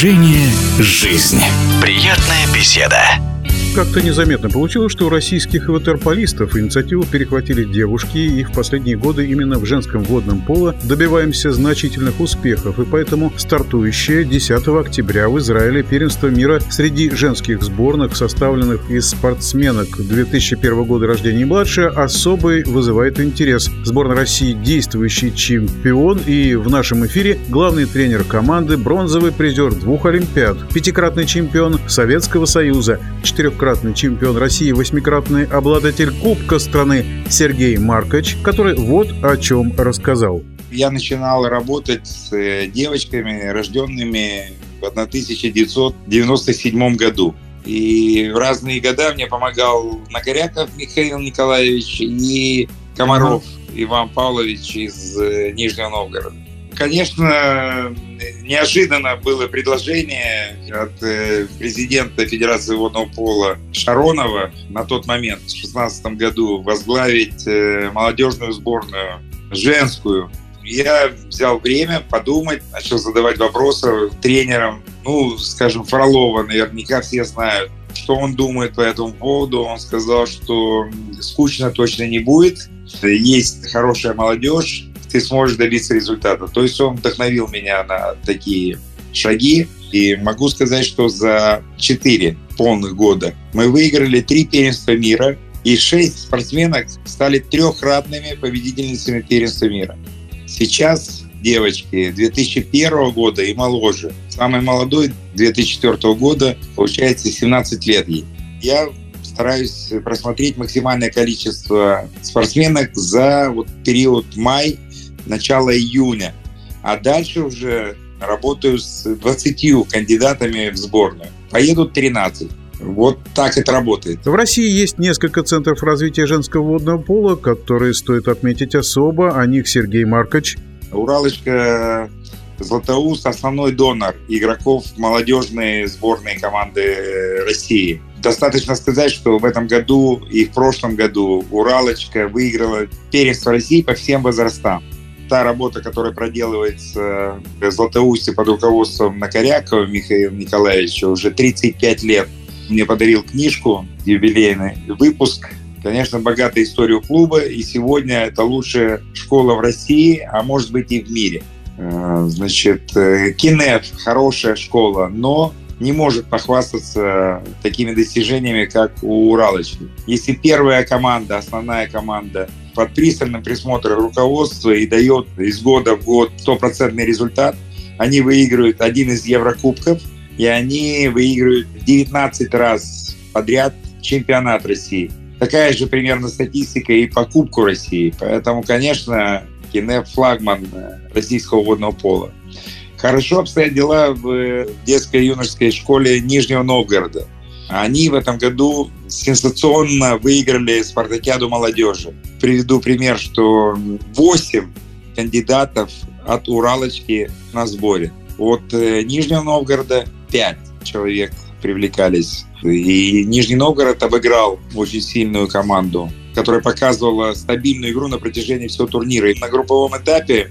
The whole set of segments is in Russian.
Движение «Жизнь». Приятная беседа. Как-то незаметно получилось, что у российских ватерполистов инициативу перехватили девушки, и в последние годы именно в женском водном поло добиваемся значительных успехов, и поэтому стартующее 10 октября в Израиле первенство мира среди женских сборных, составленных из спортсменок 2001 года рождения и младше, особый вызывает интерес. Сборная России – действующий чемпион, и в нашем эфире главный тренер команды, бронзовый призер двух Олимпиад, пятикратный чемпион Советского Союза, четырех четырехкратный чемпион России, восьмикратный обладатель Кубка страны Сергей Маркович, который вот о чем рассказал. Я начинал работать с э, девочками, рожденными в 1997 году. И в разные года мне помогал Нагоряков Михаил Николаевич и Комаров Иван Павлович из э, Нижнего Новгорода. Конечно, неожиданно было предложение от э, президента Федерации водного пола Шаронова на тот момент, в 2016 году, возглавить э, молодежную сборную женскую. Я взял время подумать, начал задавать вопросы тренерам. Ну, скажем, Фролова наверняка все знают, что он думает по этому поводу. Он сказал, что скучно точно не будет. Есть хорошая молодежь, ты сможешь добиться результата. То есть он вдохновил меня на такие шаги. И могу сказать, что за 4 полных года мы выиграли три первенства мира, и шесть спортсменок стали трехкратными победительницами первенства мира. Сейчас девочки 2001 года и моложе. Самый молодой 2004 года, получается 17 лет ей. Я стараюсь просмотреть максимальное количество спортсменок за вот период май начала июня. А дальше уже работаю с 20 кандидатами в сборную. Поедут 13. Вот так это работает. В России есть несколько центров развития женского водного пола, которые стоит отметить особо. О них Сергей Маркович. Уралочка Златоуст – основной донор игроков молодежной сборной команды России. Достаточно сказать, что в этом году и в прошлом году Уралочка выиграла первенство России по всем возрастам та работа, которая проделывается в Златоусте под руководством Накорякова Михаила Николаевича уже 35 лет. Мне подарил книжку, юбилейный выпуск. Конечно, богатая история клуба, и сегодня это лучшая школа в России, а может быть и в мире. Э, значит, э, Кинев – хорошая школа, но не может похвастаться такими достижениями, как у Уралочки. Если первая команда, основная команда под пристальным присмотром руководства и дает из года в год стопроцентный результат. Они выигрывают один из Еврокубков, и они выигрывают 19 раз подряд чемпионат России. Такая же примерно статистика и по Кубку России. Поэтому, конечно, Кинеп флагман российского водного пола. Хорошо обстоят дела в детской юношеской школе Нижнего Новгорода. Они в этом году сенсационно выиграли спартакиаду молодежи. Приведу пример, что 8 кандидатов от Уралочки на сборе. От э, Нижнего Новгорода 5 человек привлекались. И Нижний Новгород обыграл очень сильную команду, которая показывала стабильную игру на протяжении всего турнира. И на групповом этапе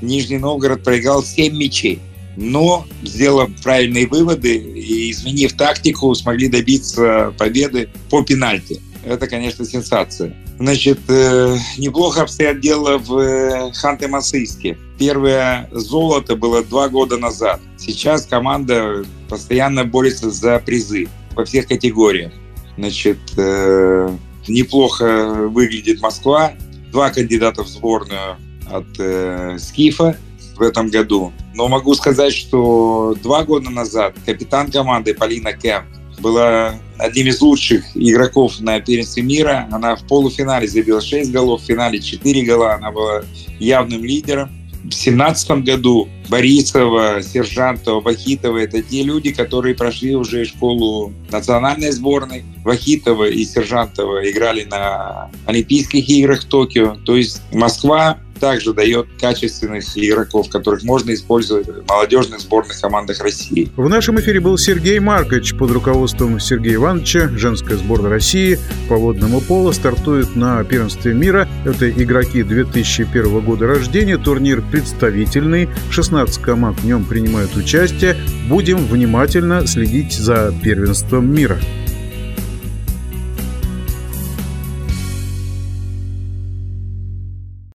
Нижний Новгород проиграл 7 мячей но, сделав правильные выводы и изменив тактику, смогли добиться победы по пенальти. Это, конечно, сенсация. Значит, э, неплохо обстоят дело в э, Ханты-Мансийске. Первое золото было два года назад. Сейчас команда постоянно борется за призы во всех категориях. Значит, э, неплохо выглядит Москва. Два кандидата в сборную от Скифа в этом году. Но могу сказать, что два года назад капитан команды Полина Кэмп была одним из лучших игроков на первенстве мира. Она в полуфинале забила 6 голов, в финале 4 гола. Она была явным лидером. В 2017 году Борисова, Сержантова, Вахитова – это те люди, которые прошли уже школу национальной сборной. Вахитова и Сержантова играли на Олимпийских играх в Токио. То есть Москва также дает качественных игроков, которых можно использовать в молодежных сборных командах России. В нашем эфире был Сергей Маркович под руководством Сергея Ивановича. Женская сборная России по водному полу стартует на первенстве мира. Это игроки 2001 года рождения. Турнир представительный. 16 команд в нем принимают участие. Будем внимательно следить за первенством мира.